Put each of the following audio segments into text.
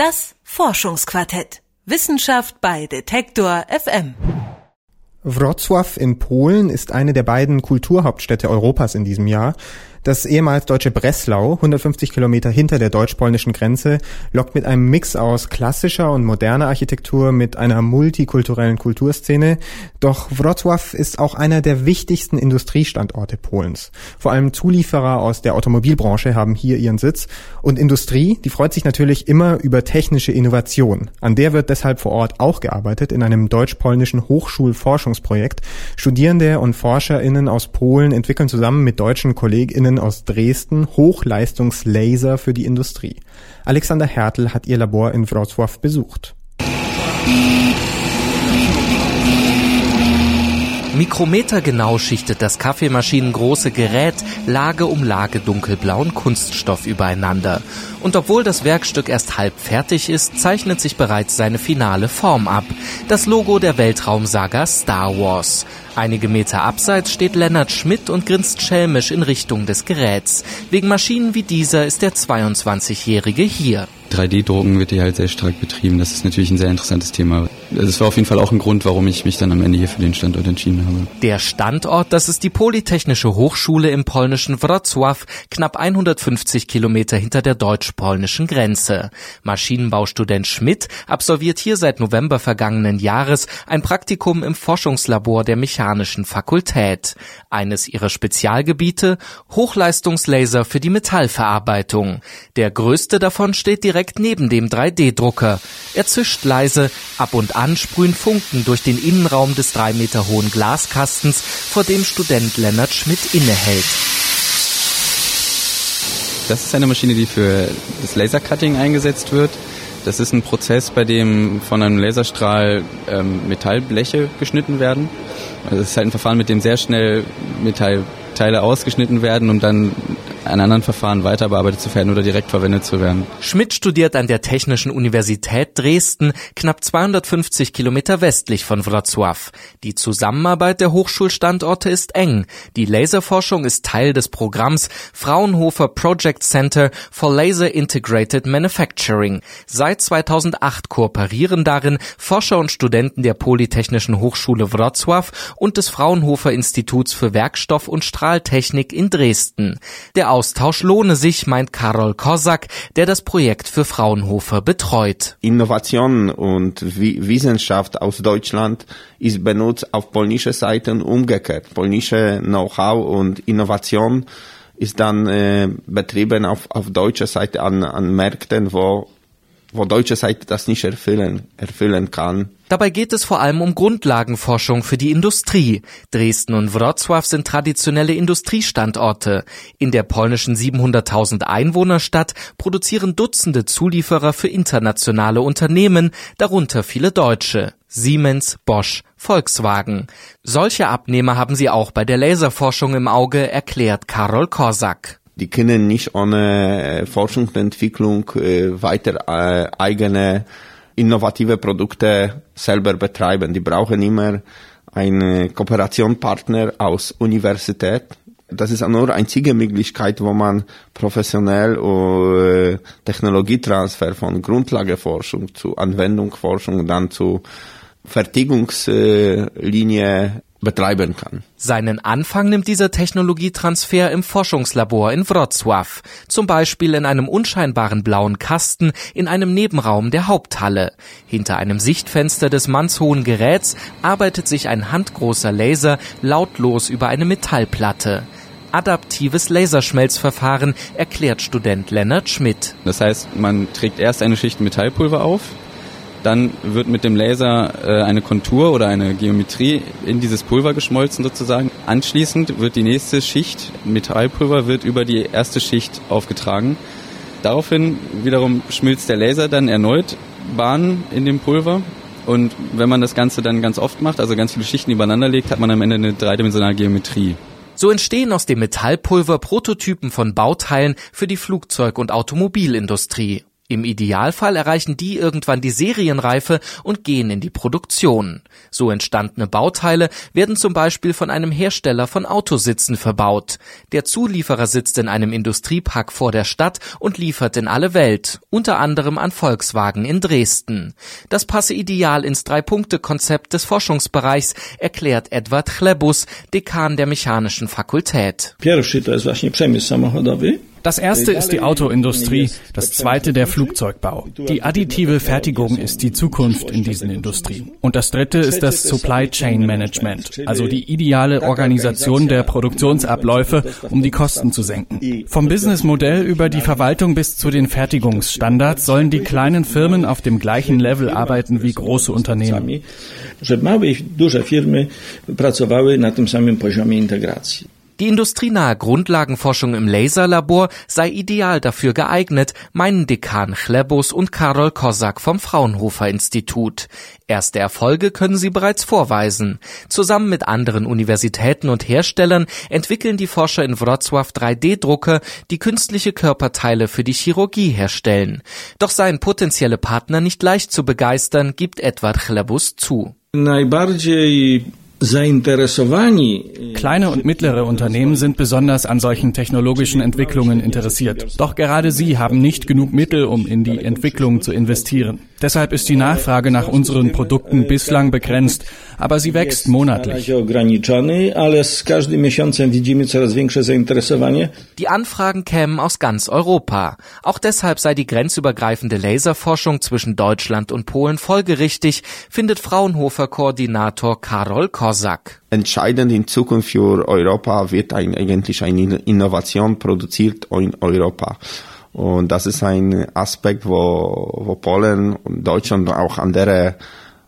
Das Forschungsquartett. Wissenschaft bei Detektor FM. Wrocław in Polen ist eine der beiden Kulturhauptstädte Europas in diesem Jahr. Das ehemals deutsche Breslau, 150 Kilometer hinter der deutsch-polnischen Grenze, lockt mit einem Mix aus klassischer und moderner Architektur mit einer multikulturellen Kulturszene. Doch Wrocław ist auch einer der wichtigsten Industriestandorte Polens. Vor allem Zulieferer aus der Automobilbranche haben hier ihren Sitz. Und Industrie, die freut sich natürlich immer über technische Innovation. An der wird deshalb vor Ort auch gearbeitet in einem deutsch-polnischen Hochschulforschungsprojekt. Studierende und ForscherInnen aus Polen entwickeln zusammen mit deutschen KollegInnen Kolleginnen aus Dresden Hochleistungslaser für die Industrie. Alexander Hertel hat ihr Labor in Wrocław besucht. Mikrometergenau schichtet das kaffeemaschinengroße Gerät Lage um Lage dunkelblauen Kunststoff übereinander. Und obwohl das Werkstück erst halb fertig ist, zeichnet sich bereits seine finale Form ab. Das Logo der Weltraumsaga Star Wars. Einige Meter abseits steht Lennart Schmidt und grinst schelmisch in Richtung des Geräts. Wegen Maschinen wie dieser ist der 22-Jährige hier. 3D-Drucken wird hier halt sehr stark betrieben. Das ist natürlich ein sehr interessantes Thema. Das war auf jeden Fall auch ein Grund, warum ich mich dann am Ende hier für den Standort entschieden habe. Der Standort, das ist die Polytechnische Hochschule im polnischen Wrocław, knapp 150 Kilometer hinter der deutsch-polnischen Grenze. Maschinenbaustudent Schmidt absolviert hier seit November vergangenen Jahres ein Praktikum im Forschungslabor der Mechanischen Fakultät. Eines ihrer Spezialgebiete Hochleistungslaser für die Metallverarbeitung. Der größte davon steht direkt direkt neben dem 3D-Drucker. Er zischt leise, ab und an sprühen Funken durch den Innenraum des drei Meter hohen Glaskastens, vor dem Student Lennart Schmidt innehält. Das ist eine Maschine, die für das Lasercutting eingesetzt wird. Das ist ein Prozess, bei dem von einem Laserstrahl ähm, Metallbleche geschnitten werden. Also es ist halt ein Verfahren, mit dem sehr schnell Metallteile ausgeschnitten werden, um dann an anderen Verfahren weiter bearbeitet zu werden oder direkt verwendet zu werden. Schmidt studiert an der Technischen Universität Dresden, knapp 250 Kilometer westlich von Wrocław. Die Zusammenarbeit der Hochschulstandorte ist eng. Die Laserforschung ist Teil des Programms Fraunhofer Project Center for Laser Integrated Manufacturing. Seit 2008 kooperieren darin Forscher und Studenten der Polytechnischen Hochschule Wrocław und des Fraunhofer Instituts für Werkstoff und Strahltechnik in Dresden. Der Austausch lohne sich, meint Karol Kosak, der das Projekt für Fraunhofer betreut. Innovation und Wissenschaft aus Deutschland ist benutzt auf polnischer Seite und umgekehrt. Polnische Know-how und Innovation ist dann äh, betrieben auf, auf deutscher Seite an, an Märkten, wo wo deutsche Seite das nicht erfüllen, erfüllen kann. Dabei geht es vor allem um Grundlagenforschung für die Industrie. Dresden und Wrocław sind traditionelle Industriestandorte. In der polnischen 700.000 Einwohnerstadt produzieren Dutzende Zulieferer für internationale Unternehmen, darunter viele Deutsche. Siemens, Bosch, Volkswagen. Solche Abnehmer haben sie auch bei der Laserforschung im Auge, erklärt Karol Korsak die können nicht ohne äh, Forschung und Entwicklung äh, weiter äh, eigene innovative Produkte selber betreiben. Die brauchen immer einen Kooperationspartner aus Universität. Das ist nur einzige Möglichkeit, wo man professionell Technologietransfer von Grundlageforschung zu Anwendungsforschung dann zu Fertigungslinie betreiben kann. Seinen Anfang nimmt dieser Technologietransfer im Forschungslabor in Wrocław, zum Beispiel in einem unscheinbaren blauen Kasten in einem Nebenraum der Haupthalle. Hinter einem Sichtfenster des mannshohen Geräts arbeitet sich ein handgroßer Laser lautlos über eine Metallplatte adaptives Laserschmelzverfahren, erklärt Student Lennart Schmidt. Das heißt, man trägt erst eine Schicht Metallpulver auf, dann wird mit dem Laser äh, eine Kontur oder eine Geometrie in dieses Pulver geschmolzen sozusagen. Anschließend wird die nächste Schicht Metallpulver wird über die erste Schicht aufgetragen. Daraufhin wiederum schmilzt der Laser dann erneut Bahnen in dem Pulver. Und wenn man das Ganze dann ganz oft macht, also ganz viele Schichten übereinander legt, hat man am Ende eine dreidimensionale Geometrie. So entstehen aus dem Metallpulver Prototypen von Bauteilen für die Flugzeug- und Automobilindustrie. Im Idealfall erreichen die irgendwann die Serienreife und gehen in die Produktion. So entstandene Bauteile werden zum Beispiel von einem Hersteller von Autositzen verbaut. Der Zulieferer sitzt in einem Industriepark vor der Stadt und liefert in alle Welt, unter anderem an Volkswagen in Dresden. Das passe ideal ins Drei-Punkte-Konzept des Forschungsbereichs, erklärt Edward Chlebus, Dekan der Mechanischen Fakultät. Pierwszy to jest właśnie przemysł samochodowy. Das erste ist die Autoindustrie, das zweite der Flugzeugbau. Die additive Fertigung ist die Zukunft in diesen Industrien. Und das dritte ist das Supply Chain Management, also die ideale Organisation der Produktionsabläufe, um die Kosten zu senken. Vom Businessmodell über die Verwaltung bis zu den Fertigungsstandards sollen die kleinen Firmen auf dem gleichen Level arbeiten wie große Unternehmen. Że małe i duże firmy pracowały na tym samym poziomie integracji. Die industrienahe Grundlagenforschung im Laserlabor sei ideal dafür geeignet, meinen Dekan Chlebus und Karol Kosak vom Fraunhofer Institut. Erste Erfolge können sie bereits vorweisen. Zusammen mit anderen Universitäten und Herstellern entwickeln die Forscher in Wrocław 3D-Drucker, die künstliche Körperteile für die Chirurgie herstellen. Doch seien potenzielle Partner nicht leicht zu begeistern, gibt Edward Chlebus zu. Kleine und mittlere Unternehmen sind besonders an solchen technologischen Entwicklungen interessiert. Doch gerade sie haben nicht genug Mittel, um in die Entwicklung zu investieren. Deshalb ist die Nachfrage nach unseren Produkten bislang begrenzt, aber sie wächst monatlich. Die Anfragen kämen aus ganz Europa. Auch deshalb sei die grenzübergreifende Laserforschung zwischen Deutschland und Polen folgerichtig, findet Fraunhofer-Koordinator Karol Kosak. Entscheidend in Zukunft für Europa wird ein, eigentlich eine Innovation produziert in Europa. Und das ist ein Aspekt, wo, wo Polen und Deutschland auch andere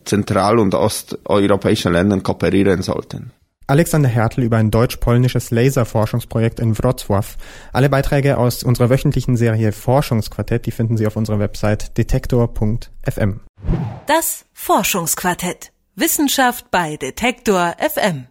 zentral- und osteuropäische Länder kooperieren sollten. Alexander Hertel über ein deutsch-polnisches Laserforschungsprojekt in Wrocław. Alle Beiträge aus unserer wöchentlichen Serie Forschungsquartett, die finden Sie auf unserer Website detektor.fm. Das Forschungsquartett. Wissenschaft bei Detektor FM.